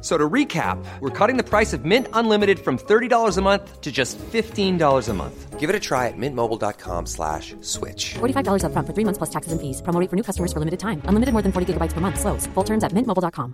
So to recap, we're cutting the price of Mint Unlimited from $30 a month to just $15 a month. Give it a try at mintmobile.com slash switch. $45 upfront for three months plus taxes and fees. Promo for new customers for limited time. Unlimited more than 40 gigabytes per month. Slows. Full terms at mintmobile.com.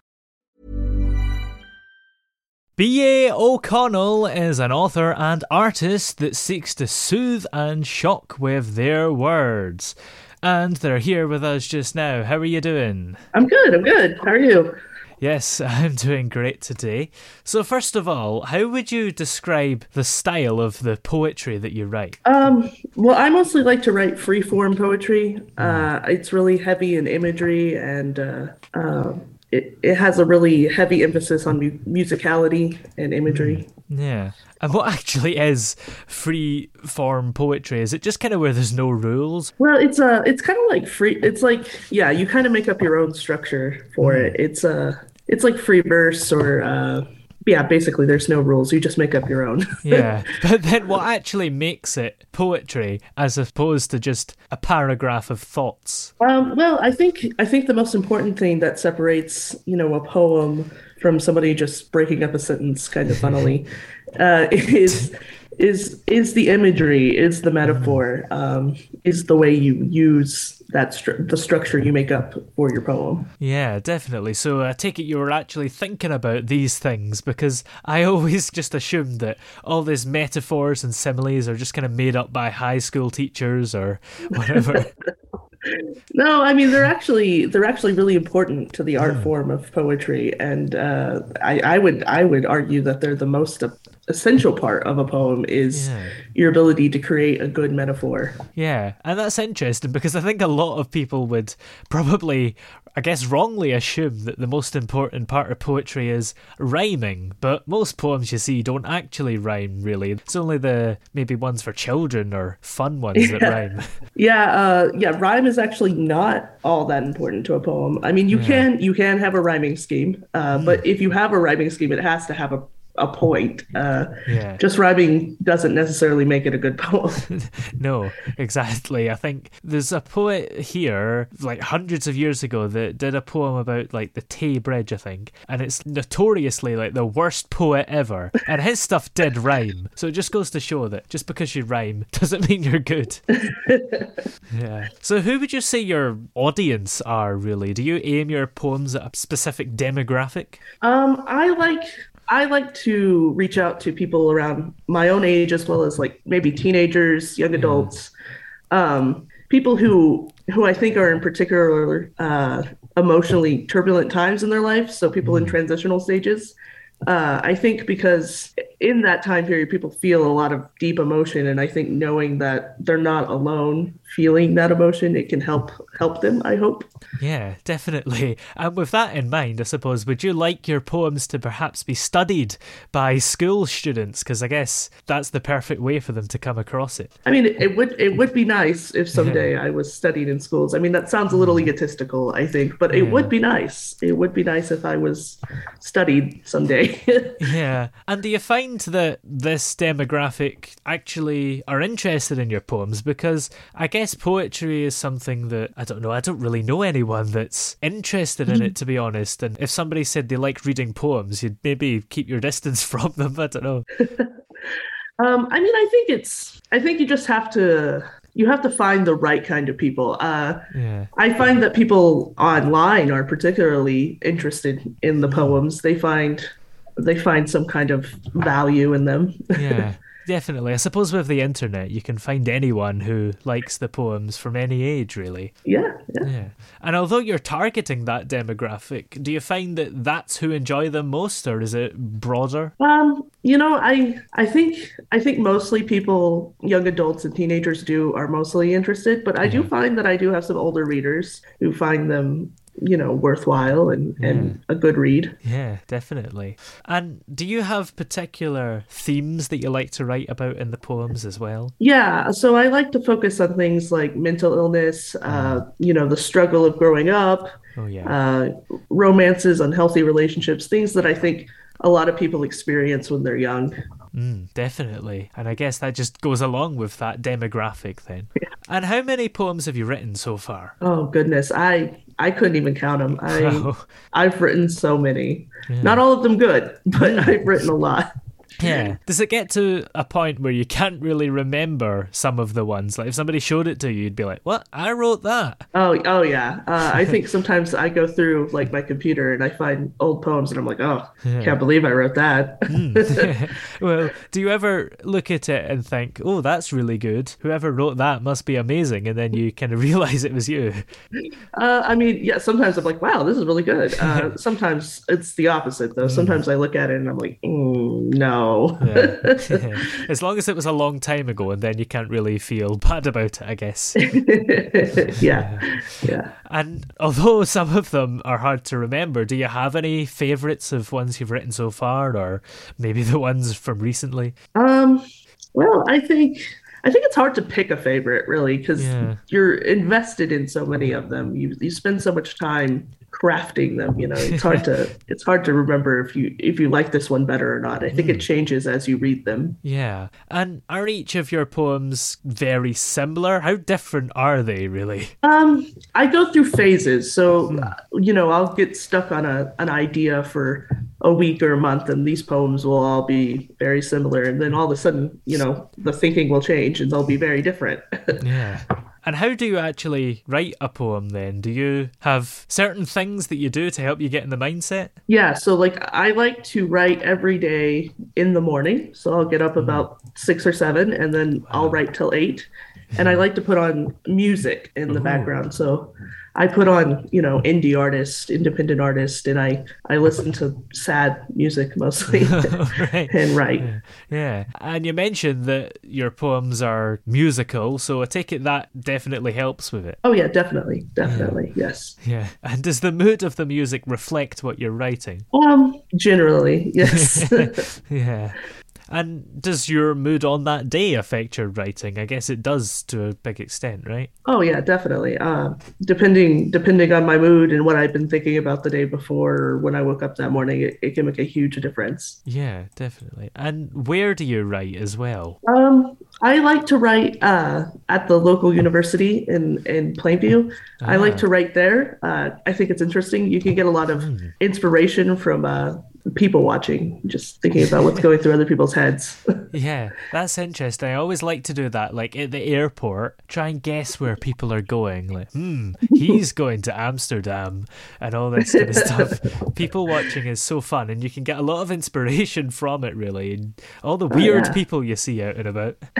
B.A. O'Connell is an author and artist that seeks to soothe and shock with their words. And they're here with us just now. How are you doing? I'm good. I'm good. How are you? Yes, I'm doing great today. So, first of all, how would you describe the style of the poetry that you write? Um, well, I mostly like to write free form poetry. Uh, it's really heavy in imagery and uh, uh, it, it has a really heavy emphasis on mu- musicality and imagery. Yeah. And what actually is free form poetry? Is it just kind of where there's no rules? Well, it's uh it's kind of like free. It's like yeah, you kind of make up your own structure for it. It's uh it's like free verse or uh yeah, basically there's no rules. You just make up your own. Yeah. but then what actually makes it poetry as opposed to just a paragraph of thoughts? Um, well, I think I think the most important thing that separates, you know, a poem from somebody just breaking up a sentence kind of funnily uh, is is is the imagery, is the metaphor, um, is the way you use that stru- the structure you make up for your poem. Yeah, definitely. So I take it you were actually thinking about these things because I always just assumed that all these metaphors and similes are just kind of made up by high school teachers or whatever. No, I mean they're actually they're actually really important to the art form of poetry, and uh, I, I would I would argue that they're the most essential part of a poem is Yeah. Your ability to create a good metaphor. Yeah, and that's interesting because I think a lot of people would probably, I guess, wrongly assume that the most important part of poetry is rhyming, but most poems you see don't actually rhyme, really. It's only the maybe ones for children or fun ones that rhyme. Yeah, uh, yeah, rhyme is actually not all that important to a poem. I mean, you can you can have a rhyming scheme, uh, but if you have a rhyming scheme, it has to have a a point. Uh, Yeah. Just rhyming doesn't necessarily make it a good poem. No, exactly. I think there's a poet here, like hundreds of years ago, that did a poem about like the Tay Bridge, I think, and it's notoriously like the worst poet ever. And his stuff did rhyme, so it just goes to show that just because you rhyme doesn't mean you're good. yeah. So, who would you say your audience are really? Do you aim your poems at a specific demographic? Um, I like I like to reach out to people around my own age as well as like maybe teenagers, young adults, um, people who who I think are in particular uh, emotionally turbulent times in their life. So people in transitional stages. Uh, I think because in that time period, people feel a lot of deep emotion, and I think knowing that they're not alone feeling that emotion, it can help help them. I hope. Yeah, definitely. And with that in mind, I suppose, would you like your poems to perhaps be studied by school students? Because I guess that's the perfect way for them to come across it. I mean, it, would it would be nice if someday I was studied in schools. I mean, that sounds a little mm. egotistical, I think, but it would be nice. It would be nice if I was studied someday. Yeah. And do you find that this demographic actually are interested in your poems? Because I guess poetry is something that, I don't know, I don't really know anyone that's interested in it, to be honest. And if somebody said they like reading poems, you'd maybe keep your distance from them. I don't know. um, I mean, I think it's. I think you just have to. You have to find the right kind of people. Uh, Yeah. I find that people online are particularly interested in the poems. They find they find some kind of value in them. yeah. Definitely. I suppose with the internet, you can find anyone who likes the poems from any age, really. yeah, yeah. Yeah. And although you're targeting that demographic, do you find that that's who enjoy them most, or is it broader? Um, you know, I I think I think mostly people, young adults and teenagers do are mostly interested, but I do find that I do have some older readers who find them, you know, worthwhile and and a good read. Yeah, definitely. And do you have particular themes that you like to write about in the poems as well? Yeah, so I like to focus on things like mental illness, uh, you know, the struggle of growing up, Oh, yeah. uh, romances, unhealthy relationships, things that I think a lot of people experience when they're young. Mm, definitely. And I guess that just goes along with that demographic then. And how many poems have you written so far? Oh goodness, I I couldn't even count them. I Oh. I've written so many. Not all of them good, but I've written a lot. Yeah. Does it get to a point where you can't really remember some of the ones? Like if somebody showed it to you, you'd be like, "What? I wrote that." Oh oh yeah. Uh, I think sometimes I go through like my computer and I find old poems and I'm like, oh, can't believe I wrote that. well, do you ever look at it and think, "Oh, that's really good. Whoever wrote that must be amazing," and then you kind of realize it was you? Uh, I mean, yeah, sometimes I'm like, wow, this is really good. Uh, sometimes it's the opposite, though. Sometimes I look at it and I'm like, mm, no. Yeah. as long as it was a long time ago, and then you can't really feel bad about it, I guess. yeah. Yeah. And although some of them are hard to remember, do you have any favourites of ones you've written so far, or maybe the ones from recently? Um, well, I think I think it's hard to pick a favorite really because Yeah. you're invested in so many of them. You you spend so much time crafting them. You know, it's hard to it's hard to remember if you if you like this one better or not. I think it changes as you read them. Yeah. And are each of your poems very similar? How different are they, really? Um, I go through phases. So, uh, you know, I'll get stuck on a an idea for a week or a month, and these poems will all be very similar. And then all of a sudden, you know, the thinking will change, and they'll be very different. Yeah. And how do you actually write a poem then? Do you have certain things that you do to help you get in the mindset? yeah. So, like, I like to write every day in the morning. So I'll get up mm. about six or seven, and then I'll write till eight. And I like to put on music in the oh. background. So I put on, you know, indie artist, independent artist, and I I listen to sad music mostly right. and write. Yeah. And you mentioned that your poems are musical, so I take it that definitely helps with it. Oh yeah, definitely, definitely, yes. Yeah. And does the mood of the music reflect what you're writing? Um, generally, yes. Yeah. And does your mood on that day affect your writing? I guess it does to a big extent, right? oh yeah, definitely. Uh, depending depending on my mood and what I've been thinking about the day before, or when I woke up that morning, it, it can make a huge difference. Yeah, definitely. And where do you write as well? Um, I like to write uh, at the local university in in Plainview. I like to write there. Uh, I think it's interesting. You can get a lot of inspiration from uh, people watching, just thinking about what's going through other people's heads. Yeah, that's interesting. I always like to do that. Like at the airport, try and guess where people are going. Like, hmm, he's going to Amsterdam and all this kind of stuff. People watching is so fun, and you can get a lot of inspiration from it, really. And all the weird yeah. people you see out and about.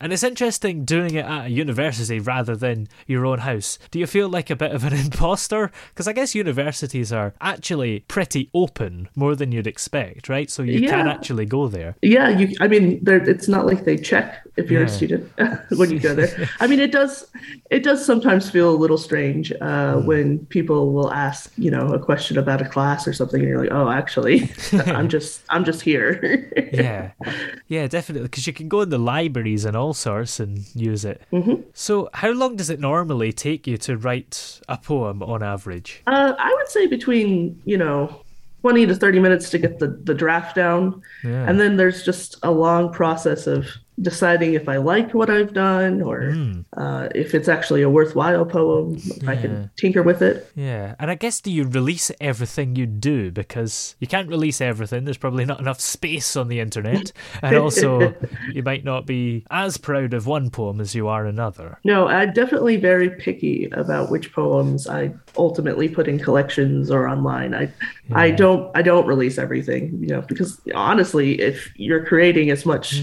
and it's interesting doing it at a university rather than your own house. Do you feel like a bit of an imposter? Because I guess universities are actually pretty open more than you'd expect, right? So you can Yeah. actually go there. Yeah, you. I mean, it's not like they check if you're Yeah. a student when you go there. I mean, it does. It does sometimes feel a little strange uh, Hmm. when people will ask, you know, a question about a class or something, and you're like, "Oh, actually, I'm just, I'm just here." yeah, yeah, definitely. Because you can go in the libraries and all sorts and use it. Mm-hmm. So, how long does it normally take you to write a poem on average? Uh, I would say between, you know, 20 to 30 minutes to get the, the draft down. Yeah. And then there's just a long process of deciding if I like what I've done or uh, if it's actually a worthwhile poem, if I can tinker with it. Yeah, and I guess do you release everything you do because you can't release everything. There's probably not enough space on the internet, and also you might not be as proud of one poem as you are another. No, I'm definitely very picky about which poems I ultimately put in collections or online. I I don't I don't release everything, you know, because honestly, if you're creating as much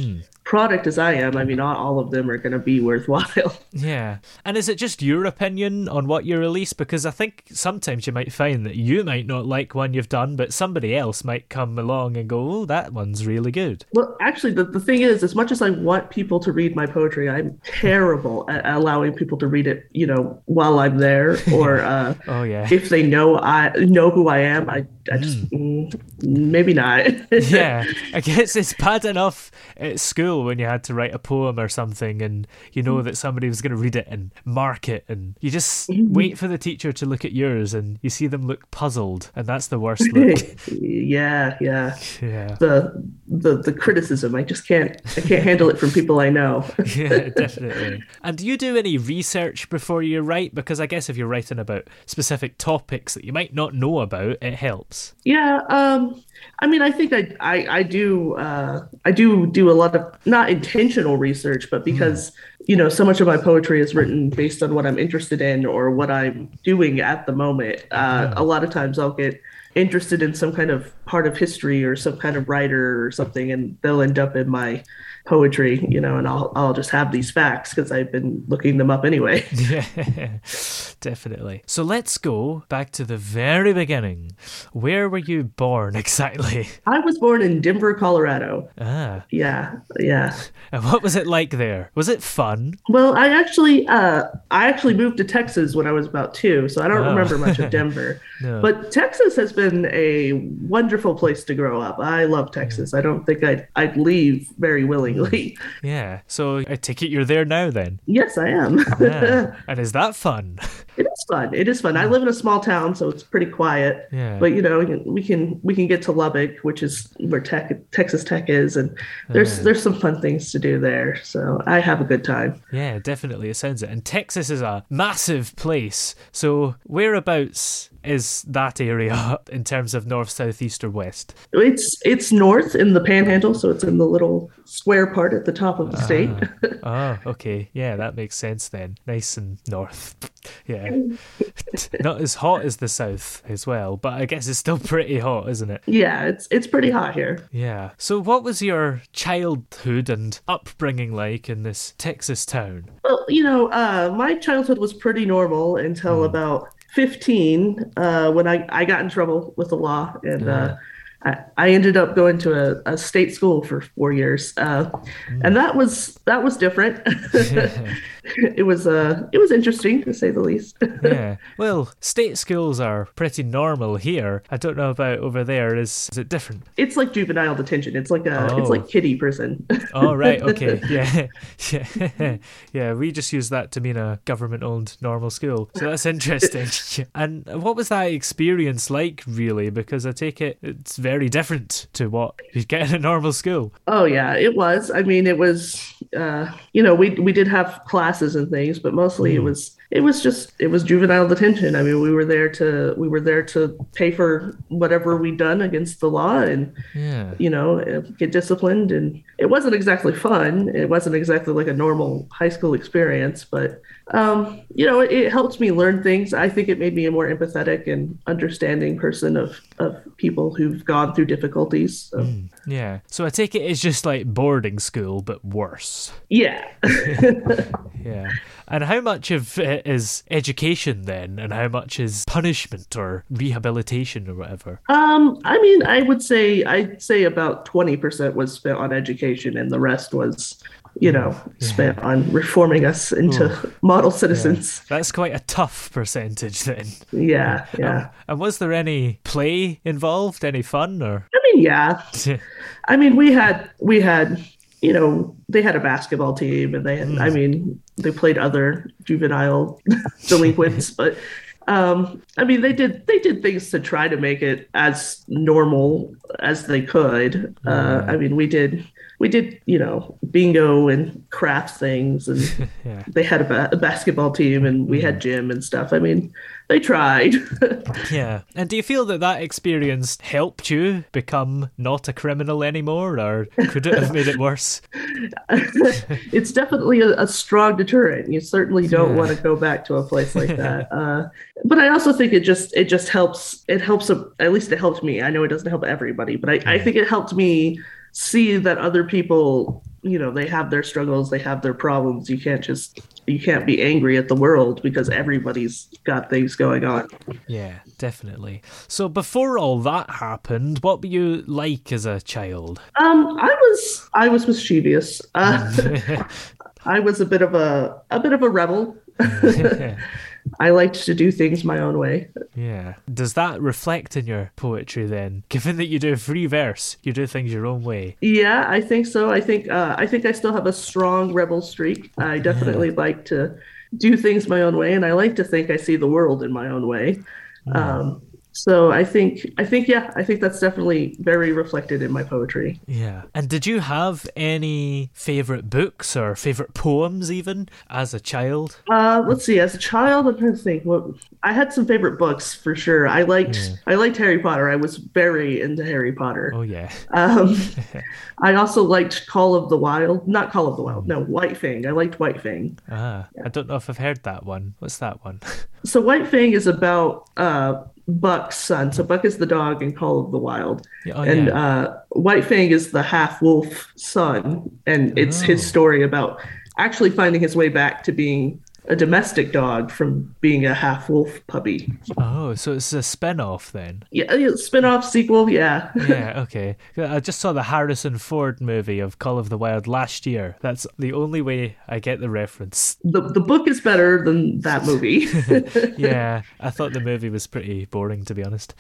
product as I am, I mean, not all of them are going to be worthwhile. Yeah, and is it just your opinion on what you release? Because I think sometimes you might find that you might not like one you've done, but somebody else might come along and go, "Oh, that one's really good." Well, actually, the, the thing is, as much as I want people to read my poetry, I'm terrible at allowing people to read it, you know, while I'm there, or uh, Oh yeah. if they know I know who I am. I, I just mm, maybe not. yeah, I guess it's bad enough at school when you had to write a poem or something and you know mm. that somebody was going to read it and mark it, and you just mm-hmm. wait for the teacher to look at yours and you see them look puzzled, and that's the worst look. yeah, yeah. yeah. The the the criticism, I just can't I can't handle it from people I know. yeah, definitely. And do you do any research before you write? Because I guess if you're writing about specific topics that you might not know about, it helps. Yeah, um, I mean, I think I I, I do uh, I do do a lot of not intentional research, but because you know so much of my poetry is written based on what I'm interested in or what I'm doing at the moment. Uh, a lot of times I'll get interested in some kind of part of history or some kind of writer or something, and they'll end up in my poetry, you know, and I'll I'll just have these facts because I've been looking them up anyway. Yeah, definitely. So let's go back to the very beginning. Where were you born exactly? I was born in Denver, Colorado. Ah, Yeah, yeah. and what was it like there? Was it fun? Well, I actually, uh, I actually moved to Texas when I was about two, so I don't Oh. remember much of Denver. No. But Texas has been a wonderful place to grow up. I love Texas. I don't think I'd, I'd leave very willingly. Yeah. So I take it you're there now then. yes, I am. Oh, yeah. and is that fun? it is fun. It is fun. I live in a small town, so it's pretty quiet. Yeah. But you know, we can we can get to Lubbock, which is where Tech, Texas Tech is, and there's there's some fun things to do there. So I have a good time. Yeah, definitely. It sounds it. And Texas is a massive place. So whereabouts is that area in terms of north, south, east, or west? It's it's north in the Panhandle, so it's in the little square part at the top of the state. Oh, okay. Yeah, that makes sense then. Nice and north. Yeah. Not as hot as the south as well, but I guess it's still pretty hot, isn't it? yeah, it's it's pretty hot here. Yeah. So, what was your childhood and upbringing like in this Texas town? Well, you know, uh, my childhood was pretty normal until hmm. about 15 uh, when I, I got in trouble with the law and uh, I, I ended up going to a, a state school for four years uh, and that was that was different it was uh it was interesting to say the least yeah. Well, state schools are pretty normal here. I don't know about over there. Is, is it different? it's like juvenile detention it's like a Oh. it's like kiddie prison Oh, right. Okay. Yeah. Yeah. yeah. We just use that to mean a government owned normal school. So that's interesting. and what was that experience like, really? Because I take it it's very different to what you get in a normal school. Oh yeah, it was. I mean, it was. Uh, you know, we we did have classes and things, but mostly it was it was just it was juvenile detention. I mean, we were there to we were there to pay for whatever we'd done against the law and Yeah. you know uh, get disciplined. And it wasn't exactly fun. It wasn't exactly like a normal high school experience, but um, you know, it, it helped me learn things. I think it made me a more empathetic and understanding person of of people who've gone through difficulties. So, Yeah. So I take it it's just like boarding school, but worse. Yeah. Yeah. And how much of it is education then, and how much is punishment or rehabilitation or whatever? Um, I mean, I would say I'd say about twenty percent was spent on education, and the rest was, you know, spent on reforming us into model citizens. That's quite a tough percentage then. Yeah, yeah. And was there any play involved? Any fun or? I mean, yeah. I mean, we had we had you know they had a basketball team, and they had, I mean they played other juvenile delinquents, but Um, I mean, they did they did things to try to make it as normal as they could. Uh, I mean, we did we did you know bingo and crafts things, and Yeah. they had a, ba- a basketball team, and we had gym and stuff. I mean, they tried. Yeah. And do you feel that that experience helped you become not a criminal anymore, or could it have made it worse? it's definitely a, a strong deterrent. You certainly don't want to go back to a place like that. Uh, but I also think it just it just helps. It helps. A, at least it helped me. I know it doesn't help everybody, but I, I think it helped me see that other people, you know, they have their struggles, they have their problems. You can't just you can't be angry at the world because everybody's got things going on. Yeah, definitely. So before all that happened, what were you like as a child? Um, I was I was mischievous. Uh, I was a bit of a a bit of a rebel. I liked to do things my own way. Yeah. Does that reflect in your poetry then? Given that you do free verse, you do things your own way. Yeah, I think so. I think uh, I think I still have a strong rebel streak. I definitely like to do things my own way, and I like to think I see the world in my own way. Um, so I think I think yeah, I think that's definitely very reflected in my poetry. Yeah. And did you have any favorite books or favorite poems even as a child? Uh, let's see. As a child, I'm trying to think. What I had some favorite books for sure. I liked I liked Harry Potter. I was very into Harry Potter. Oh yeah. Um, I also liked Call of the Wild. Not Call of the Wild. No, White Fang. I liked White Fang. Ah, I don't know if I've heard that one. What's that one? So White Fang is about uh, Buck's son. So Buck is the dog in Call of the Wild, oh, and yeah. uh, White Fang is the half wolf son, and it's his Oh. story about actually finding his way back to being a domestic dog from being a half wolf puppy. Oh, so it's a spin off then. Yeah, yeah, spin-off sequel. Yeah. Yeah, okay. I just saw the Harrison Ford movie of Call of the Wild last year. That's the only way I get the reference. the the book is better than that movie. Yeah, I thought the movie was pretty boring to be honest.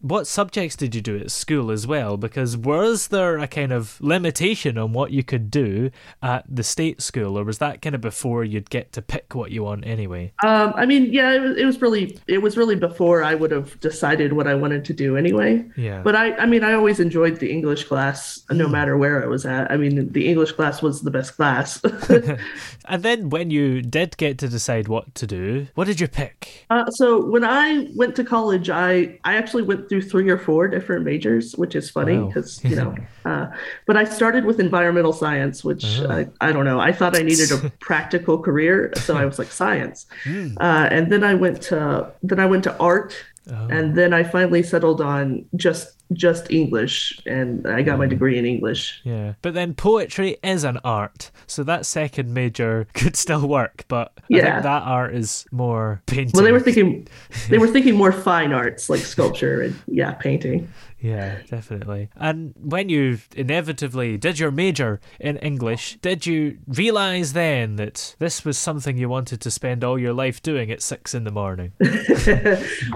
what subjects did you do at school as well? Because was there a kind of limitation on what you could do at the state school, or was that kind of before you'd get to pick what you want anyway? Um, I mean, yeah, it was, it was really it was really before I would have decided what I wanted to do anyway. Yeah. But I I mean, I always enjoyed the English class no matter where I was at. I mean, the English class was the best class. And then when you did get to decide what to do, what did you pick? uh, so when I went to college, I I actually went through three or four different majors, which is funny Wow. because you know. Uh, but I started with environmental science, which I, I don't know. I thought I needed a practical career, so I was like science. Uh, and then I went to then I went to art, and then I finally settled on just just English, and I got my degree in English. Yeah. But then poetry is an art, so that second major could still work, but I Yeah. think that art is more painting. Well, they were thinking they were thinking more fine arts like sculpture and yeah, painting. Yeah, definitely. And when you inevitably did your major in English, did you realise then that this was something you wanted to spend all your life doing at six in the morning?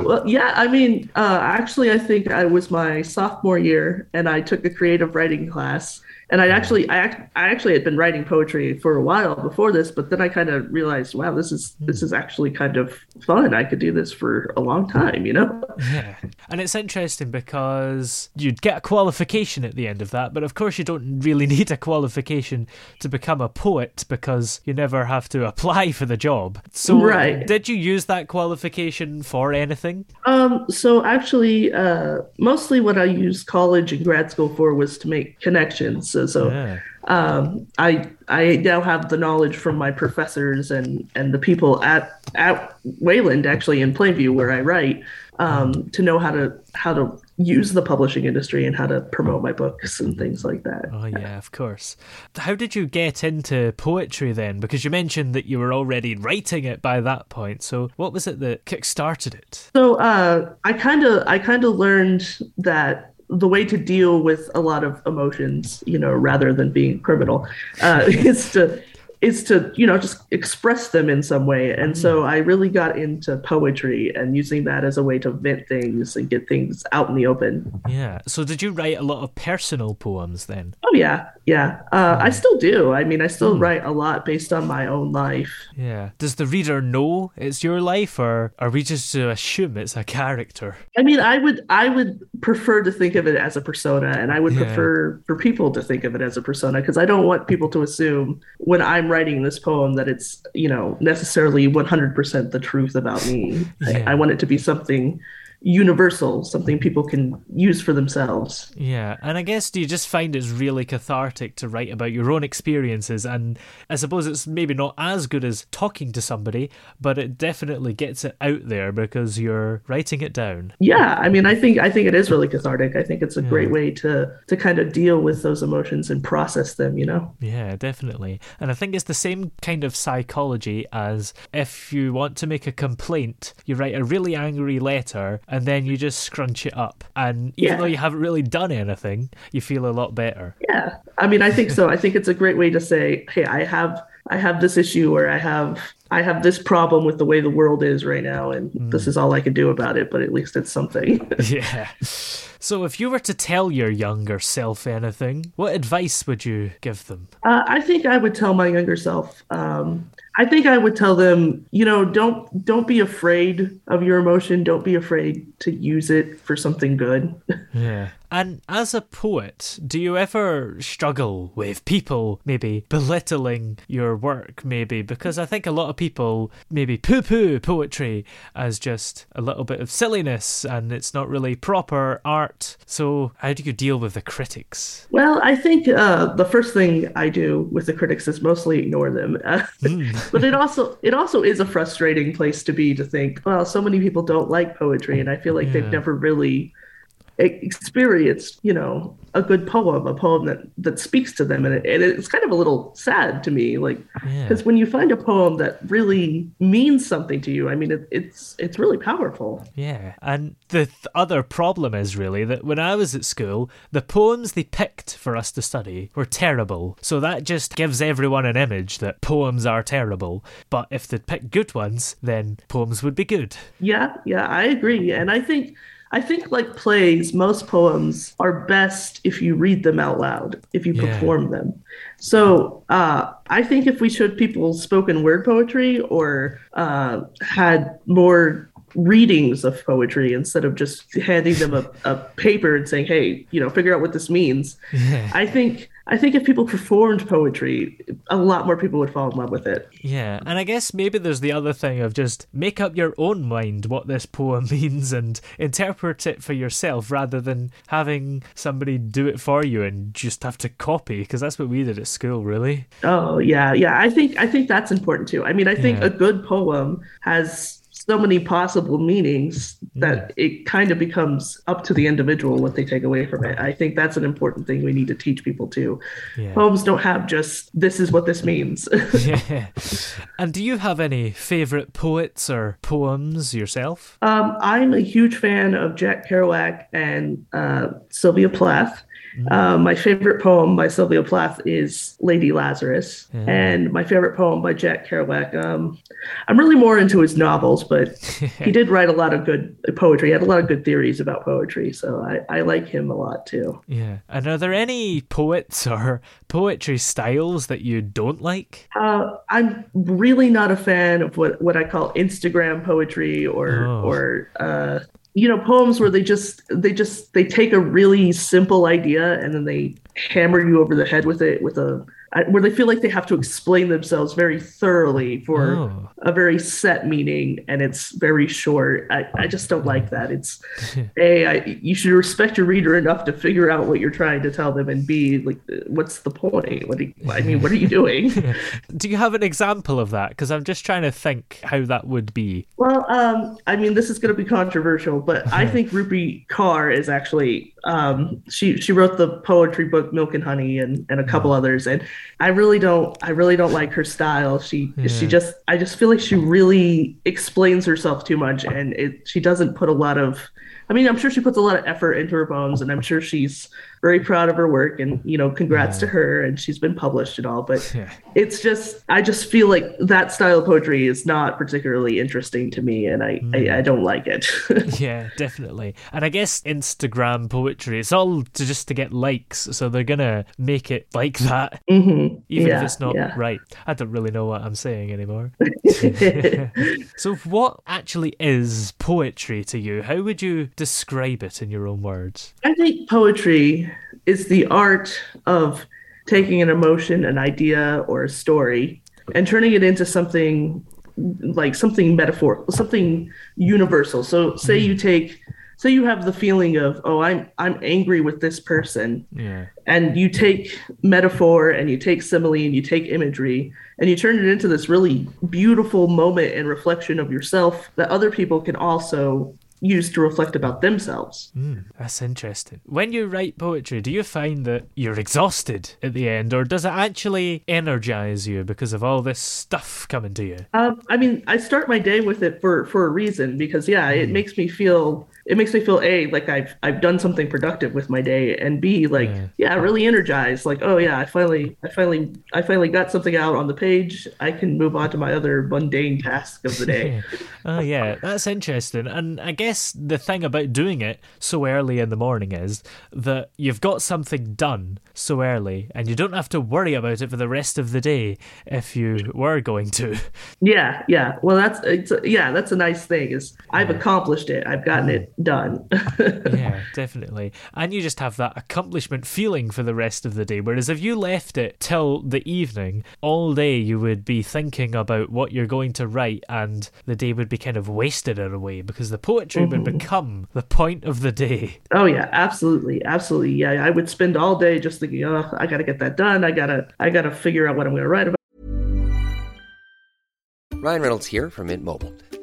Well, yeah, I mean, uh, actually, I think I was my sophomore year, and I took a creative writing class. And I actually, I, I actually had been writing poetry for a while before this, but then I kind of realized, wow, this is this is actually kind of fun. I could do this for a long time, you know. Yeah. And it's interesting because you'd get a qualification at the end of that, but of course you don't really need a qualification to become a poet because you never have to apply for the job. So Right. did you use that qualification for anything? Um, so actually, uh, mostly what I used college and grad school for was to make connections. So, so Yeah. um, I I now have the knowledge from my professors and and the people at at Wayland, actually in Plainview, where I write, um, to know how to how to use the publishing industry and how to promote my books and things like that. Oh yeah, of course. How did you get into poetry then? Because you mentioned that you were already writing it by that point. So what was it that kick-started it? So uh, I kind of I kind of learned that the way to deal with a lot of emotions, you know, rather than being criminal, uh, is to is to you know just express them in some way and so mm-hmm. i really got into poetry and using that as a way to vent things and get things out in the open Yeah. So did you write a lot of personal poems then? oh yeah yeah uh, hmm. i still do i mean i still hmm. write a lot based on my own life Yeah. Does the reader know it's your life, or are we just to assume it's a character? I mean, I would I would prefer to think of it as a persona, and I would Yeah. prefer for people to think of it as a persona because I don't want people to assume when I'm writing this poem that it's you know necessarily 100% the truth about me. Yeah. I, I want it to be something universal, something people can use for themselves. Yeah, and I guess do you just find it's really cathartic to write about your own experiences? And I suppose it's maybe not as good as talking to somebody, but it definitely gets it out there because you're writing it down. Yeah, I mean, I think I think it is really cathartic. I think it's a great way to to kind of deal with those emotions and process them. You know. Yeah, definitely. And I think it's the same kind of psychology as if you want to make a complaint, you write a really angry letter and then you just scrunch it up. And even Yeah. though you haven't really done anything, you feel a lot better. Yeah, I mean, I think so. I think it's a great way to say, "Hey, I have, I have this issue, or I have, I have this problem with the way the world is right now, and this mm. is all I can do about it. But at least it's something." Yeah. So if you were to tell your younger self anything, what advice would you give them? Uh, I think I would tell my younger self. Um, I think I would tell them, you know, don't don't be afraid of your emotion. Don't be afraid to use it for something good. Yeah. And as a poet, do you ever struggle with people maybe belittling your work, maybe? Because I think a lot of people maybe poo poo poetry as just a little bit of silliness and it's not really proper art. So, how do you deal with the critics? Well, I think uh, the first thing I do with the critics is mostly ignore them. but it also it also is a frustrating place to be to think, well, so many people don't like poetry, and I feel like Yeah. they've never really experienced, you know, a good poem, a poem that that speaks to them, and, it, and it's kind of a little sad to me, like Yeah. because when you find a poem that really means something to you, I mean, it, it's it's really powerful. Yeah, and the th- other problem is really that when I was at school, the poems they picked for us to study were terrible. So that just gives everyone an image that poems are terrible. But if they'd picked good ones, then poems would be good. Yeah, yeah, I agree. And I think I think like plays, most poems are best if you read them out loud, if you Yeah. perform them. So uh, I think if we showed people spoken word poetry or uh, had more readings of poetry instead of just handing them a, a paper and saying, hey, you know, figure out what this means. I think I think if people performed poetry, a lot more people would fall in love with it. Yeah, and I guess maybe there's the other thing of just make up your own mind what this poem means and interpret it for yourself rather than having somebody do it for you and just have to copy because that's what we did at school, really. Oh yeah, yeah. I think I think that's important too. I mean, I think Yeah. a good poem has so many possible meanings that it kind of becomes up to the individual what they take away from it. I think that's an important thing we need to teach people too. Yeah. Poems don't have just this is what this means. yeah. And do you have any favourite poets or poems yourself? Um, I'm a huge fan of Jack Kerouac and uh, Sylvia Plath. Uh, my favorite poem by Sylvia Plath is Lady Lazarus, and my favorite poem by Jack Kerouac. Um, I'm really more into his novels, but he did write a lot of good poetry. He had a lot of good theories about poetry, so I, I like him a lot too. Yeah. And are there any poets or poetry styles that you don't like? Uh, I'm really not a fan of what, what I call Instagram poetry or Oh. or uh, you know poems where they just they just they take a really simple idea and then they hammer you over the head with it with a where they feel like they have to explain themselves very thoroughly for Oh. a very set meaning and it's very short. I, I just don't like that. It's a I, you should respect your reader enough to figure out what you're trying to tell them and b like what's the point? What do you, I mean, what are you doing? Do you have an example of that? Because I'm just trying to think how that would be. Well, um, I mean, this is going to be controversial, but I think Rupi Kaur is actually um, she she wrote the poetry book Milk and Honey and, and a couple others, and I really don't I really don't like her style. She she just I just feel like she really explains herself too much, and it she doesn't put a lot of I mean, I'm sure she puts a lot of effort into her poems, and I'm sure she's very proud of her work. And you know, congrats to her, and she's been published and all. But Yeah. it's just, I just feel like that style of poetry is not particularly interesting to me, and I, I, I don't like it. Yeah, definitely. And I guess Instagram poetry, it's all to just to get likes, so they're gonna make it like that, hmm even yeah, if it's not yeah. right. I don't really know what I'm saying anymore. so, what actually is poetry to you? How would you describe it in your own words? I think poetry is the art of taking an emotion, an idea, or a story and turning it into something like something metaphorical, something universal. So, say you hmm. take, say you have the feeling of, oh, I'm I'm angry with this person, Yeah. and you take metaphor and you take simile and you take imagery and you turn it into this really beautiful moment and reflection of yourself that other people can also use to reflect about themselves. That's interesting. When you write poetry, do you find that you're exhausted at the end, or does it actually energize you because of all this stuff coming to you? Um, I mean, I start my day with it for for a reason because yeah, Hmm. it makes me feel it makes me feel a like I've I've done something productive with my day, and b like Yeah. yeah, really energized. Like oh yeah, I finally I finally I finally got something out on the page. I can move on to my other mundane task of the day. Oh yeah, that's interesting. And I guess the thing about doing it so early in the morning is that you've got something done so early, and you don't have to worry about it for the rest of the day if you were going to. yeah, yeah. Well, that's it's yeah, that's a nice thing. Is I've mm. accomplished it. I've gotten it mm. Done. yeah, definitely. And you just have that accomplishment feeling for the rest of the day. Whereas if you left it till the evening, all day you would be thinking about what you're going to write, and the day would be kind of wasted in a way because the poetry would mm-hmm. become the point of the day. Oh yeah, absolutely, absolutely. Yeah, I would spend all day just thinking, oh, I gotta get that done. I gotta, I gotta figure out what I'm gonna write about. Ryan Reynolds here from Mint Mobile.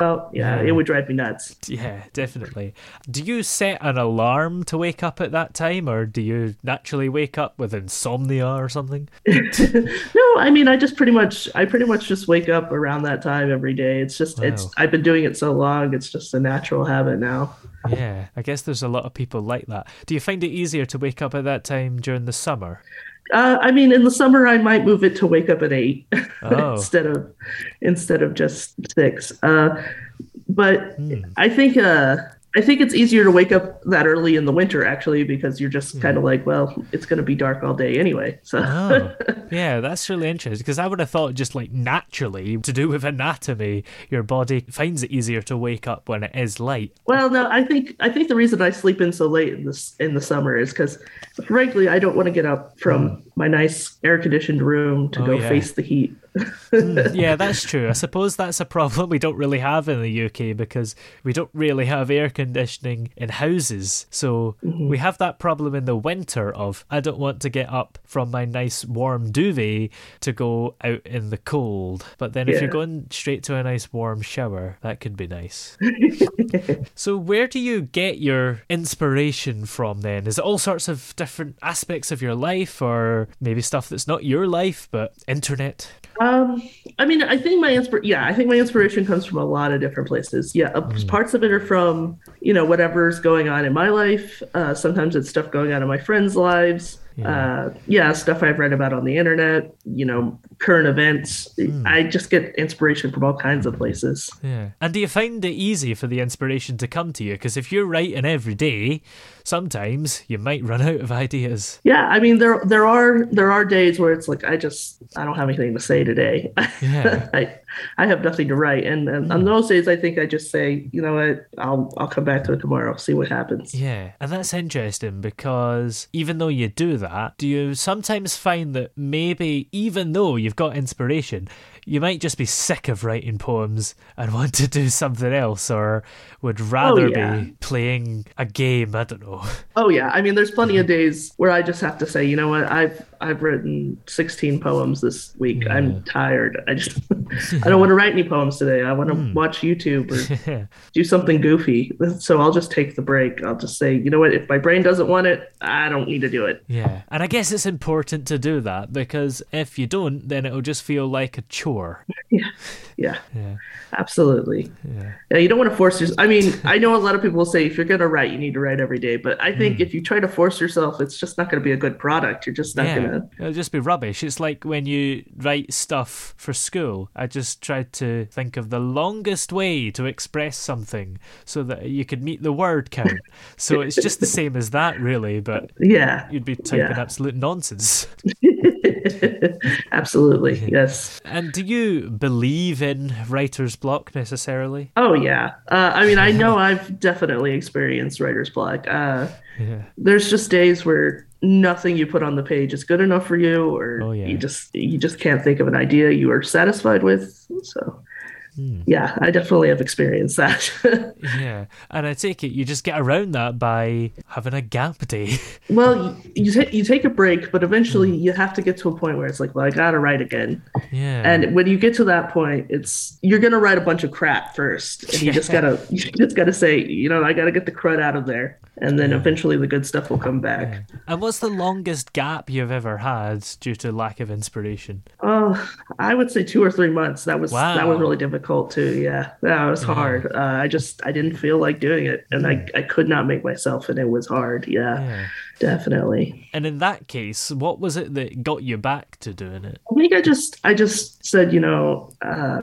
Oh yeah, it would drive me nuts. Yeah, definitely. Do you set an alarm to wake up at that time, or do you naturally wake up with insomnia or something? no, I mean I just pretty much I pretty much just wake up around that time every day. It's just it's I've been doing it so long, it's just a natural habit now. Yeah, I guess there's a lot of people like that. Do you find it easier to wake up at that time during the summer? Uh, I mean, in the summer, I might move it to wake up at eight Oh. instead of instead of just six. Uh, but Hmm. I think uh, I think it's easier to wake up that early in the winter actually because you're just hmm. kind of like, well, it's going to be dark all day anyway. So Oh, yeah, that's really interesting because I would have thought just like naturally to do with anatomy, your body finds it easier to wake up when it is light. Well, no, I think I think the reason I sleep in so late in this in the summer is because, frankly, I don't want to get up from hmm. My nice air conditioned room to Oh, go yeah. face the heat. Hmm, yeah, that's true. I suppose that's a problem we don't really have in the UK because we don't really have air conditioning in houses. So mm-hmm. we have that problem in the winter of I don't want to get up from my nice warm duvet to go out in the cold. But then if you're going straight to a nice warm shower, that could be nice. so where do you get your inspiration from then? Is it all sorts of different aspects of your life or maybe stuff that's not your life but internet? Um, I mean, I think my inspir yeah, I think my inspiration comes from a lot of different places. Yeah, uh, parts of it are from you know whatever's going on in my life. Uh, sometimes it's stuff going on in my friends' lives. Uh, yeah, stuff I've read about on the internet. You know, current events. I just get inspiration from all kinds of places. Yeah. And do you find it easy for the inspiration to come to you? Because if you're writing every day, sometimes you might run out of ideas. Yeah, I mean there there are there are days where it's like I just I don't have anything to say today. Yeah. I I have nothing to write, and, and on hmm. those days I think I just say you know what? I'll I'll come back to it tomorrow, see what happens. Yeah, and that's interesting because even though you do that, do you sometimes find that maybe even though you've got inspiration, you might just be sick of writing poems and want to do something else or would oh, rather yeah. be playing a game, I don't know. Oh yeah, I mean there's plenty of days where I just have to say you know what I've I've written 16 poems this week. I'm tired. I just I don't want to write any poems today. I want to hmm. watch YouTube or do something goofy. So I'll just take the break. I'll just say you know what if my brain doesn't want it, I don't need to do it. Yeah, and I guess it's important to do that because if you don't, then it'll just feel like a chore. Yeah, yeah, Yeah. absolutely. Yeah. you don't want to force yourself. I mean, I know a lot of people will say if you're going to write, you need to write every day. But I think mm. if you try to force yourself, it's just not going to be a good product. You're just not yeah, going to. it'll just be rubbish. It's like when you write stuff for school. I just tried to think of the longest way to express something so that you could meet the word count. so it's just the same as that, really, but Yeah, you'd be typing Yeah. absolute nonsense. absolutely. Yes. And do you believe in writer's block necessarily? Oh yeah. Uh, I mean, I know I've definitely experienced writer's block. Uh, Yeah. there's just days where nothing you put on the page is good enough for you, or Oh, yeah. you just you just can't think of an idea you are satisfied with. So. Hmm. Yeah, I definitely have experienced that. Yeah. And I take it you just get around that by having a gap day. well, you, you, ta- you take a break, but eventually you have to get to a point where it's like, well, I gotta write again. yeah. And when you get to that point, it's you're gonna write a bunch of crap first, and you just gotta you just gotta say, you know, I gotta get the crud out of there, and then eventually the good stuff will come back. And what's the longest gap you've ever had due to lack of inspiration? Oh, I would say two or three months. That was that was really difficult too. Yeah, that was hard. Uh, I just I didn't feel like doing it, and I I could not make myself, and it was hard. Yeah, Yeah. definitely. And in that case, what was it that got you back to doing it? I think I just I just said, you know, uh,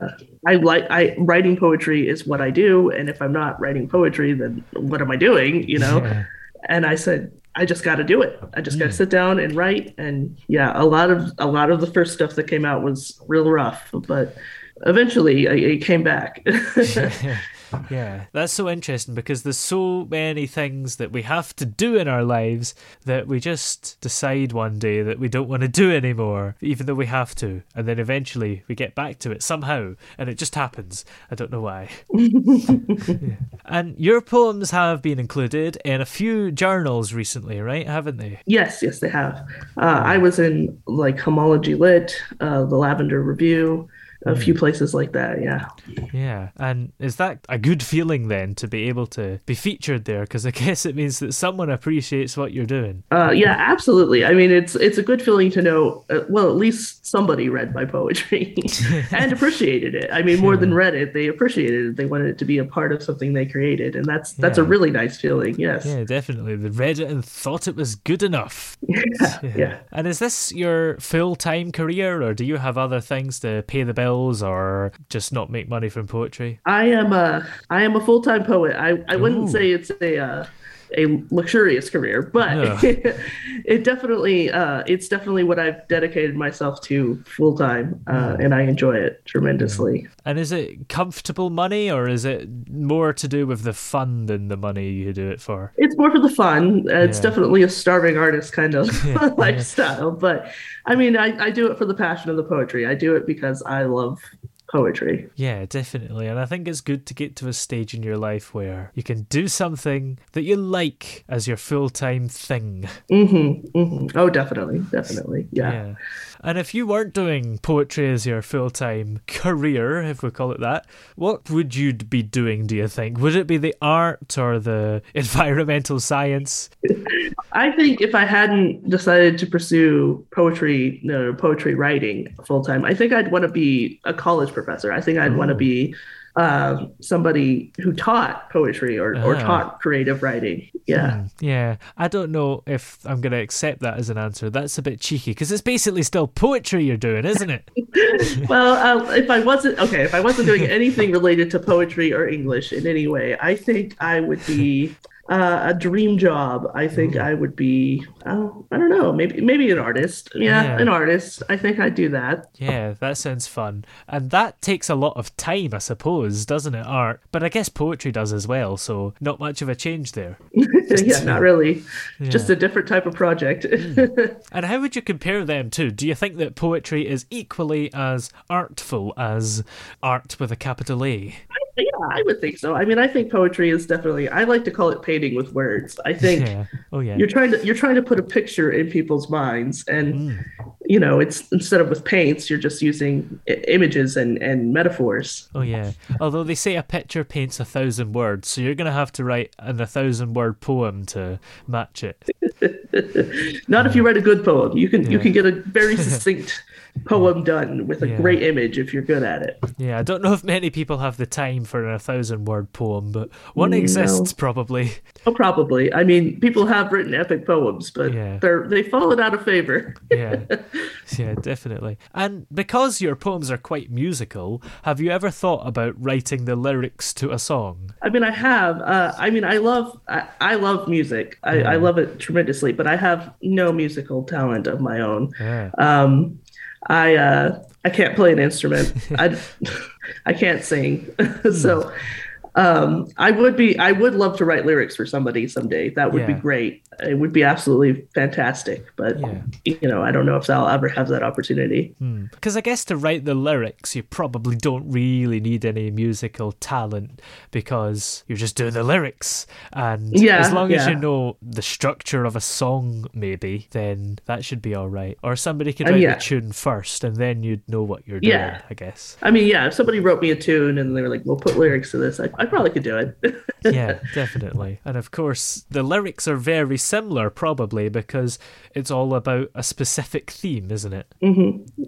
I like I writing poetry is what I do, and if I'm not writing poetry, then what am I doing? You know, Yeah. And I said. I just got to do it. I just got to mm. sit down and write. And yeah, a lot of a lot of the first stuff that came out was real rough, but eventually I, it came back. Yeah, that's so interesting because there's so many things that we have to do in our lives that we just decide one day that we don't want to do anymore, even though we have to. And then eventually we get back to it somehow, and it just happens. I don't know why. Yeah. And your poems have been included in a few journals recently, right? Haven't they? Yes, yes, they have. Uh, I was in like Homology Lit, uh, the Lavender Review, a few places like that. Yeah. Yeah. And is that a good feeling then to be able to be featured there? Because I guess it means that someone appreciates what you're doing. Uh, yeah, absolutely. I mean, it's it's a good feeling to know. Uh, well, at least somebody read my poetry and appreciated it. I mean, more than read it, they appreciated it. They wanted it to be a part of something they created, and that's that's a really nice feeling. Yes. Yeah, definitely. They read it and thought it was good enough. yeah. And is this your full time career, or do you have other things to pay the bills bills or just not make money from poetry? I am a I am a full time poet. I I wouldn't say it's a uh, a luxurious career, but No. it definitely uh, it's definitely what I've dedicated myself to full time, uh, and I enjoy it tremendously. And is it comfortable money or is it more to do with the fun than the money you do it for? It's more for the fun. Uh, It's Yeah. definitely a starving artist kind of lifestyle, but I mean, I, I do it for the passion of the poetry. I do it because I love poetry. Yeah, definitely. And I think it's good to get to a stage in your life where you can do something that you like as your full time thing. Mm-hmm, mm-hmm. Oh, definitely, definitely, yeah. Yeah. And if you weren't doing poetry as your full time career, if we call it that, what would you be doing, do you think? Would it be the art or the environmental science? I think if I hadn't decided to pursue poetry, no, poetry writing full time, I think I'd want to be a college professor. I think I'd want to oh. be uh, somebody who taught poetry or, or Ah. taught creative writing. Yeah. Yeah, I don't know if I'm going to accept that as an answer. That's a bit cheeky because it's basically still poetry you're doing, isn't it? well, uh, if I wasn't okay, if I wasn't doing anything related to poetry or English in any way, I think I would be uh, a dream job. I think I would be. Oh, I don't know. Maybe maybe an artist. Yeah, Yeah. an artist. I think I'd do that. Yeah, that sounds fun. And that takes a lot of time, I suppose, doesn't it? Art. But I guess poetry does as well, so not much of a change there. yeah, not really. Just a different type of project. And how would you compare them two? Do you think that poetry is equally as artful as art with a capital A? Yeah, I would think so. I mean, I think poetry is definitely. I like to call it painting with words. I think Yeah. Oh, yeah. you're trying to you're trying to put a picture in people's minds, and Mm. you know, it's instead of with paints, you're just using I- images and and metaphors. Oh, yeah. Although they say a picture paints a thousand words, so you're going to have to write an a thousand word poem to match it. Not if you write a good poem. You can you can get a very succinct poem done with a Yeah. great image if you're good at it. Yeah, I don't know if many people have the time for a thousand word poem, but one No. exists probably. Oh, probably. I mean, people have written epic poems, but Yeah. they're they've fallen out of favor. Yeah, yeah, definitely. And because your poems are quite musical, have you ever thought about writing the lyrics to a song? I mean, I have. Uh, I mean, I love. I, I love music. I, I love it tremendously. But I have no musical talent of my own. Yeah. Um, I uh, I can't play an instrument. I I can't sing. so um, I would be. I would love to write lyrics for somebody someday. That would be great. It would be absolutely fantastic. But Yeah. you know, I don't know if I'll ever have that opportunity. Because I guess to write the lyrics, you probably don't really need any musical talent because you're just doing the lyrics. And Yeah, as long as you know the structure of a song, maybe, then that should be all right. Or somebody could Uh, write yeah. the tune first, and then you'd know what you're doing, Yeah. I guess. I mean, yeah, if somebody wrote me a tune and they were like, "We'll put lyrics to this," I, I probably could do it. yeah, definitely. And of course, the lyrics are very similar, probably, because it's all about a specific theme, isn't it?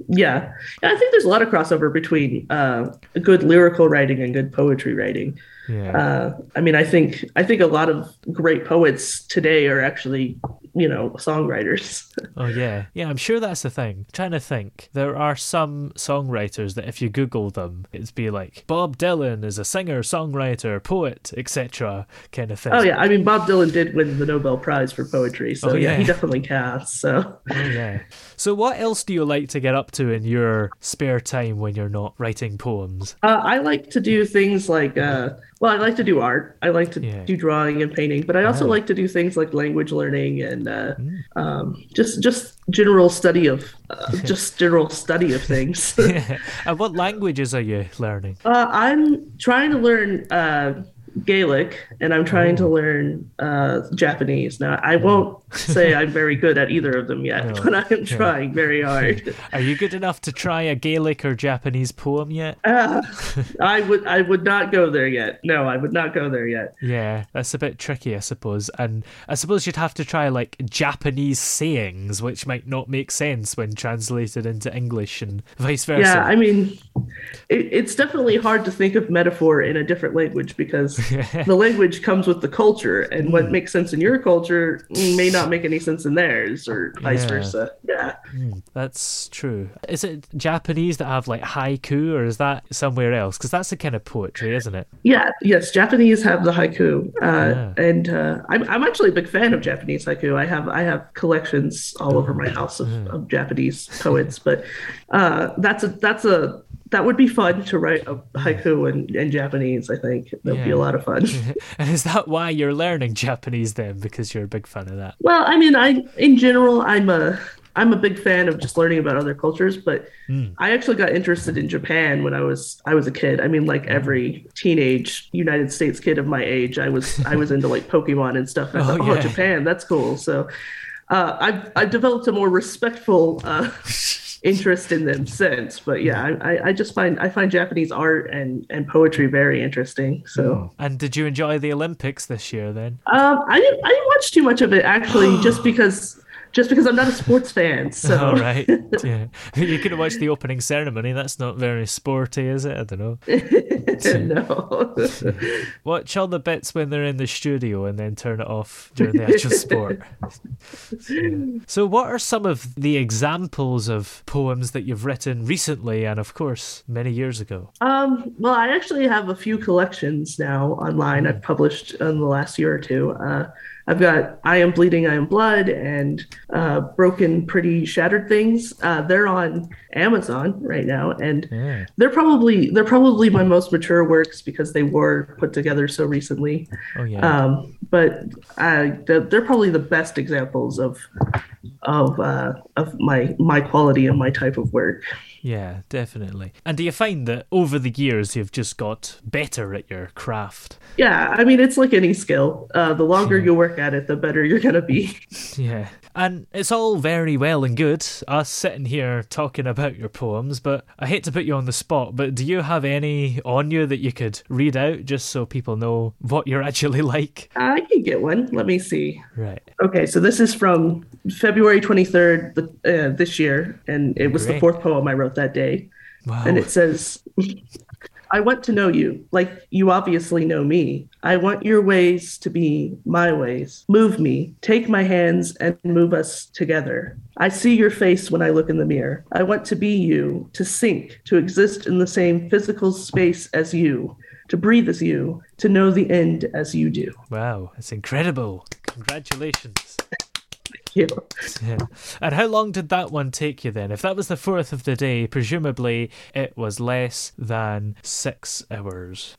Yeah. Yeah, I think there's a lot of crossover between uh, good lyrical writing and good poetry writing. Yeah. Uh, I mean, I think I think a lot of great poets today are actually, you know, songwriters. Oh yeah, yeah. I'm sure that's the thing. trying to think, there are some songwriters that if you Google them, it'd be like Bob Dylan is a singer, songwriter, poet, etc. kind of thing. oh yeah, I mean, Bob Dylan did win the Nobel Prize for poetry, so Oh, yeah. he definitely counts. So Oh yeah. So what else do you like to get up to in your spare time when you're not writing poems? uh, I like to do things like, uh, well, I like to do art. I like to Yeah. do drawing and painting, but I also Oh. like to do things like language learning and uh, Mm. um, just just general study of uh, just general study of things. and what languages are you learning? Uh, I'm trying to learn uh, Gaelic and I'm trying Oh. to learn uh, Japanese. Now, I won't say I'm very good at either of them yet, No. but I am Yeah. trying very hard. Are you good enough to try a Gaelic or Japanese poem yet? Uh, I would I would not go there yet. No, I would not go there yet. Yeah, that's a bit tricky, I suppose. And I suppose you'd have to try like Japanese sayings, which might not make sense when translated into English and vice versa. Yeah, I mean, it, it's definitely hard to think of metaphor in a different language because the language comes with the culture, and what makes sense in your culture may not make any sense in theirs, or vice Yeah. versa. Yeah. That's true. Is it Japanese that have like haiku, or is that somewhere else? Because that's the kind of poetry, isn't it? Yeah, yes, Japanese have the haiku, uh, Yeah. and uh, I'm I'm actually a big fan of Japanese haiku. I have I have collections all over my house of, of Japanese poets, but uh, that's a that's a that would be fun to write a haiku in, in Japanese. I think that would be a lot of fun. And is that why you're learning Japanese then? Because you're a big fan of that. well, I mean, I in general, I'm a I'm a big fan of just learning about other cultures, but I actually got interested in Japan when I was I was a kid. I mean, like every teenage United States kid of my age, I was I was into like Pokemon and stuff. I Oh, thought, oh, yeah. Japan, that's cool. So uh, I've I've developed a more respectful uh, interest in them since. But yeah, I, I, I just find I find Japanese art and and poetry very interesting. So. And did you enjoy the Olympics this year then? Um, I didn't. I didn't watch too much of it actually, just because, just because I'm not a sports fan. So All right. yeah. You could watch the opening ceremony. That's not very sporty, is it? I don't know. no. Watch all the bits when they're in the studio and then turn it off during the actual sport. so, what are some of the examples of poems that you've written recently and, of course, many years ago? um, well, I actually have a few collections now online. I've published in the last year or two. Uh, I've got "I Am Bleeding, I Am Blood" and uh, "Broken, Pretty, Shattered Things." Uh, they're on Amazon right now, and Yeah. they're probably they're probably my most mature works because they were put together so recently. Oh, yeah. Um, but uh, they're, they're probably the best examples of of uh, of my my quality and my type of work. Yeah, definitely. And do you find that over the years you've just got better at your craft? Yeah, I mean it's like any skill. Uh, the longer you work at it, the better you're gonna be. Yeah. And it's all very well and good, us sitting here talking about your poems, but I hate to put you on the spot, but do you have any on you that you could read out just so people know what you're actually like? I can get one. Let me see. Right. Okay, so this is from February 23rd uh, this year, and it was the fourth poem I wrote that day. Wow. And it says, I want to know you, like you obviously know me. I want your ways to be my ways. Move me, take my hands, and move us together. I see your face when I look in the mirror. I want to be you, to sink, to exist in the same physical space as you, to breathe as you, to know the end as you do. Wow, it's incredible. Congratulations. Thank you. Yeah. And how long did that one take you then? If that was the fourth of the day, presumably it was less than six hours.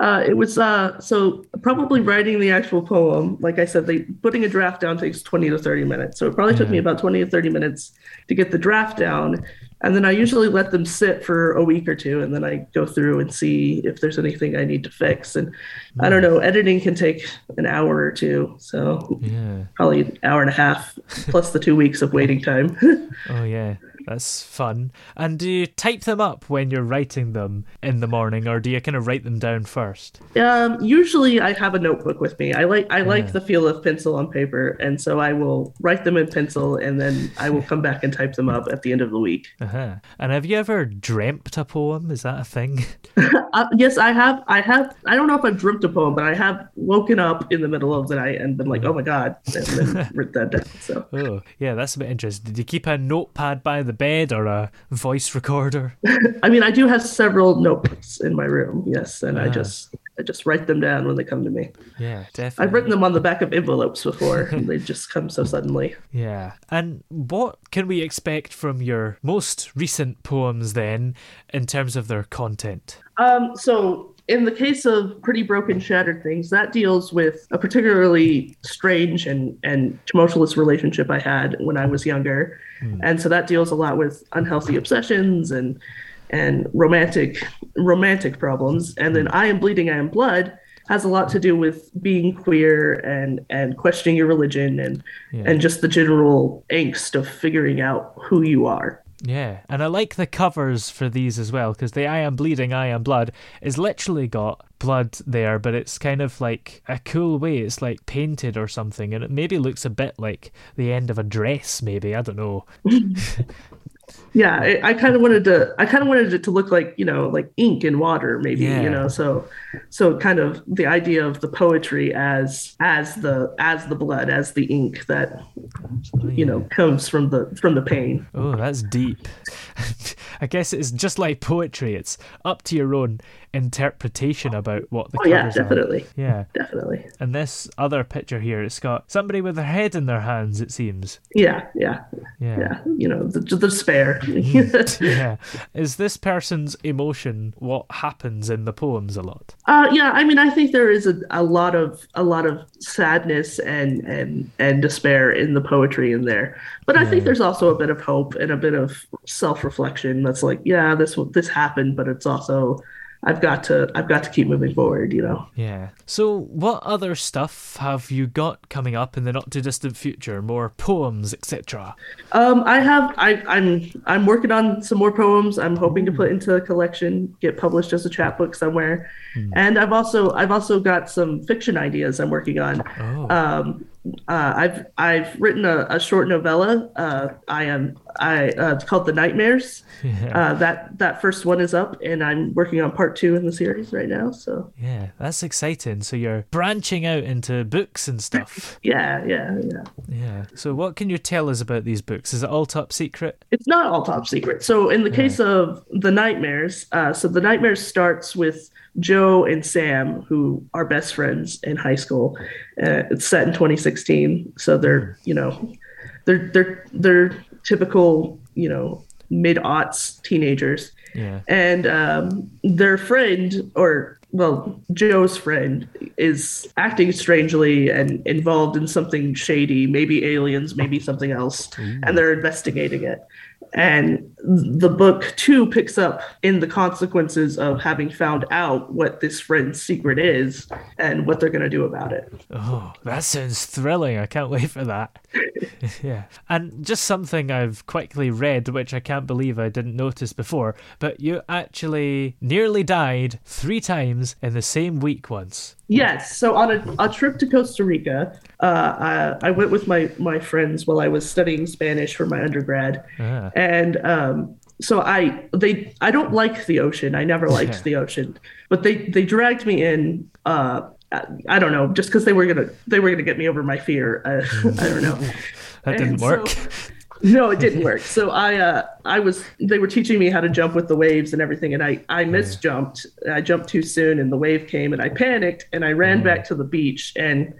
Uh, it was uh, so probably writing the actual poem. Like I said, they putting a draft down takes twenty to thirty minutes. So it probably took me about twenty to thirty minutes to get the draft down, and then I usually let them sit for a week or two, and then I go through and see if there's anything I need to fix. And I don't know, editing can take an hour or two, so Yeah. probably an hour and a half plus the two weeks of waiting time. Oh, yeah. That's fun. And do you type them up when you're writing them in the morning, or do you kind of write them down first? Um, usually I have a notebook with me. I like I like Yeah. the feel of pencil on paper, and so I will write them in pencil, and then I will come back and type them up at the end of the week. Uh-huh. And have you ever dreamt a poem? Is that a thing? Uh, yes, I have. I have. I don't know if I've dreamt a poem, but I have woken up in the middle of the night and been like, "Oh my god," and then written that down. So Oh, yeah, that's a bit interesting. Did you keep a notepad by the bed or a voice recorder? I mean, I do have several notebooks in my room. Yes, and I Ah. just I just write them down when they come to me. Yeah, definitely. I've written them on the back of envelopes before, and they just come so suddenly. Yeah. And what can we expect from your most recent poems then in terms of their content? Um, so in the case of Pretty Broken Shattered Things, that deals with a particularly strange and, and tumultuous relationship I had when I was younger. Hmm. And so that deals a lot with unhealthy obsessions and and romantic romantic problems. And then I Am Bleeding, I Am Blood has a lot to do with being queer and and questioning your religion and Yeah. and just the general angst of figuring out who you are. Yeah, and I like the covers for these as well because the I am bleeding, I am blood is literally got blood there, but it's kind of like a cool way. It's like painted or something, and it maybe looks a bit like the end of a dress. Maybe I don't know. yeah i, I kind of wanted to i kind of wanted it to look like you know like ink and water maybe Yeah. you know so so kind of the idea of the poetry as as the as the blood as the ink that you know comes from the from the pain Oh, that's deep. I guess it's just like poetry. It's up to your own interpretation about what the oh yeah covers are. definitely Yeah. definitely And this other picture here, it's got somebody with their head in their hands, it seems. yeah yeah Yeah. yeah you know the, the despair yeah. Is this person's emotion what happens in the poems a lot? Uh, yeah, I mean, I think there is a, a lot of a lot of sadness and and and despair in the poetry in there, but I think there's also a bit of hope and a bit of self reflection. That's like, yeah, this this happened, but it's also I've got to I've got to keep moving forward. You know. Yeah. So, what other stuff have you got coming up in the not too distant future? More poems, etc. Um, I have I I'm I'm working on some more poems. I'm hoping to put into a collection, get published as a chapbook somewhere, and I've also I've also got some fiction ideas I'm working on. Um, uh, I've I've written a, a short novella. Uh, I am I uh, it's called The Nightmares. Uh, that that first one is up, and I'm working on part two in the series right now. So Yeah, that's exciting. So, you're branching out into books and stuff. yeah, yeah, yeah. yeah. So, what can you tell us about these books? Is it all top secret? It's not all top secret. So in the case of the nightmares, uh, so the nightmares starts with Joe and Sam, who are best friends in high school. Uh, it's set in 2016, so they're you know, they're they're they're typical you know mid aughts teenagers, Yeah. and um, their friend or well joe's friend is acting strangely and involved in something shady maybe aliens maybe something else and they're investigating it and the book two picks up in the consequences of having found out what this friend's secret is and what they're going to do about it Oh, that sounds thrilling. I can't wait for that. yeah. And just something I've quickly read, which I can't believe I didn't notice before, but you actually nearly died three times in the same week once. Yes. So on a, a trip to Costa Rica, uh, I, I went with my my friends while I was studying Spanish for my undergrad, Ah. and um, so I they I don't like the ocean. I never liked Yeah. the ocean, but they they dragged me in. Uh, I, I don't know, just because they were gonna they were gonna get me over my fear. Uh, I don't know. That didn't And so- work. no, it didn't work. So I uh I was they were teaching me how to jump with the waves and everything and I I misjumped. I jumped too soon and the wave came and I panicked and I ran back to the beach and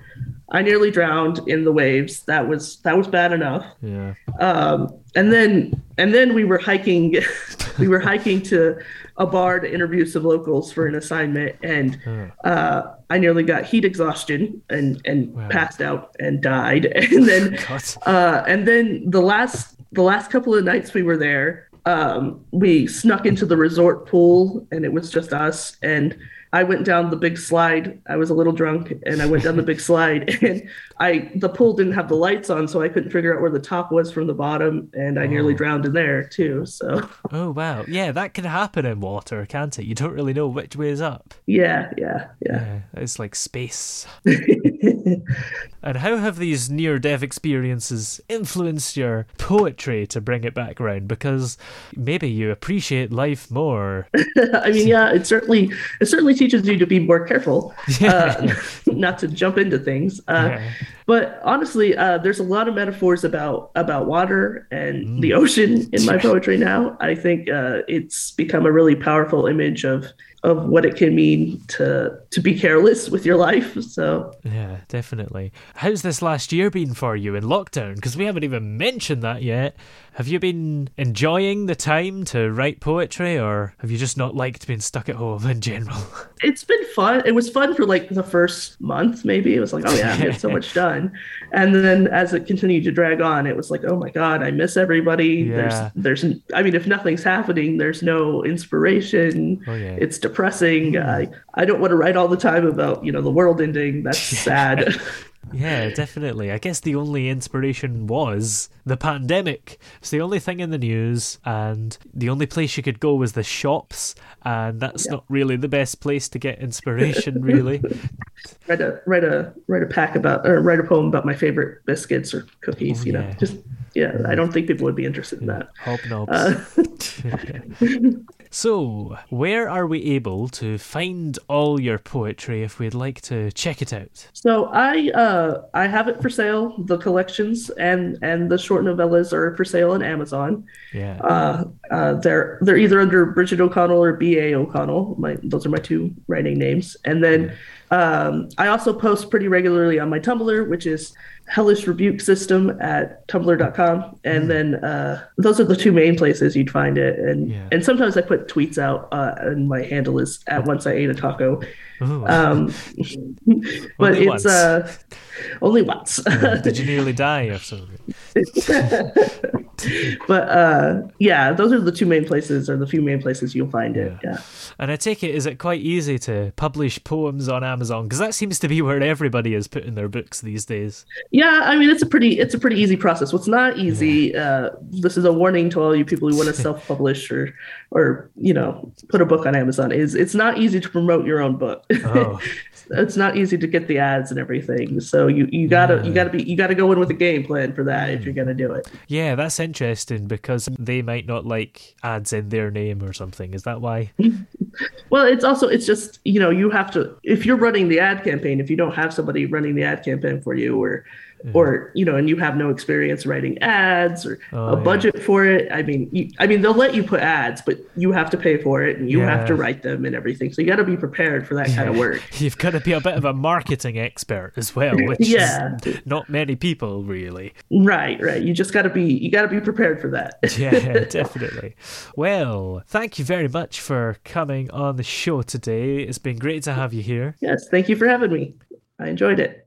I nearly drowned in the waves. That was that was bad enough. yeah. Um and then and then we were hiking we were hiking to a bar to interview some locals for an assignment and uh I nearly got heat exhaustion and and passed out and died. And then uh, and then the last the last couple of nights we were there, um, we snuck into the resort pool, and it was just us. And I went down the big slide. I was a little drunk, and I went down the big slide, and I the pool didn't have the lights on, so I couldn't figure out where the top was from the bottom, and I nearly oh. drowned in there too. So Oh, wow. Yeah, that can happen in water, can't it? You don't really know which way is up. yeah, yeah, yeah. Yeah, it's like space. and how have these near death experiences influenced your poetry to bring it back around? Because maybe you appreciate life more. I mean, yeah, it certainly it certainly teaches you to be more careful, uh, not to jump into things. Uh, Yeah. But honestly, uh, there's a lot of metaphors about about water and the ocean in my poetry now. I think uh, it's become a really powerful image of of what it can mean to to be careless with your life. So Yeah, definitely. How's this last year been for you in lockdown? Because we haven't even mentioned that yet. Have you been enjoying the time to write poetry, or have you just not liked being stuck at home in general? it's been fun. It was fun for like the first month, maybe. It was like, oh yeah, I get so much done. And then as it continued to drag on, it was like, oh my god, I miss everybody. Yeah. There's, there's, I mean, if nothing's happening, there's no inspiration. Oh, yeah. It's depressing. Hmm. I, I don't want to write all the time about you know the world ending. That's sad. Yeah, definitely. I guess the only inspiration was the pandemic. It's the only thing in the news, and the only place you could go was the shops, and that's not really the best place to get inspiration, really. write a write a write a pack about or write a poem about my favorite biscuits or cookies. Oh, you know, just yeah, I don't think people would be interested in that. Hobnobs. Uh, so, where are we able to find all your poetry if we'd like to check it out? So I uh I have it for sale. The collections and and the short novellas are for sale on Amazon. Yeah. Uh, uh they're they're either under Bridget O'Connell or B A O'Connell. My those are my two writing names. And then um I also post pretty regularly on my Tumblr, which is hellish rebuke system at tumblr.com and then uh, those are the two main places you'd find it. And Yeah. and sometimes i put tweets out uh, and my handle is at once i ate a taco Ooh. um, but Only it's once. uh only once Did you nearly die something? but uh yeah those are the two main places or the few main places you'll find it yeah And I take it, is it quite easy to publish poems on Amazon? Because that seems to be where everybody is putting their books these days. Yeah, I mean it's a pretty it's a pretty easy process. What's not easy, uh, this is a warning to all you people who want to self-publish or or you know put a book on Amazon. Is it's not easy to promote your own book. Oh. it's not easy to get the ads and everything. So you you gotta you gotta be you gotta go in with a game plan for that if hmm. you're gonna do it. Yeah, that's interesting because they might not like ads in their name or something. Is that why? Well, it's also it's just you know you have to if you're running the ad campaign if you don't have somebody running the ad campaign for you or or you know and you have no experience writing ads or Oh, a yeah. budget for it. I mean, you, I mean they'll let you put ads, but you have to pay for it and you have to write them and everything. So you got to be prepared for that kind of work. You've got to be a bit of a marketing expert as well, which Yeah. is not many people really. Right, right. You just got to be you got to be prepared for that. Yeah, definitely. Well, thank you very much for coming on the show today. It's been great to have you here. yes, thank you for having me. I enjoyed it.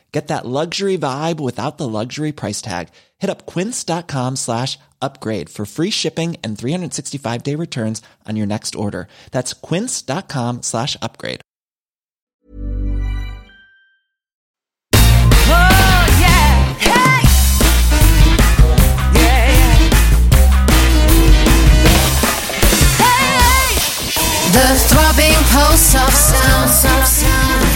Get that luxury vibe without the luxury price tag. Hit up quince.com slash upgrade for free shipping and 365 day returns on your next order. That's quince.com slash upgrade. Oh yeah! Yay! The throbbing pulse of sound.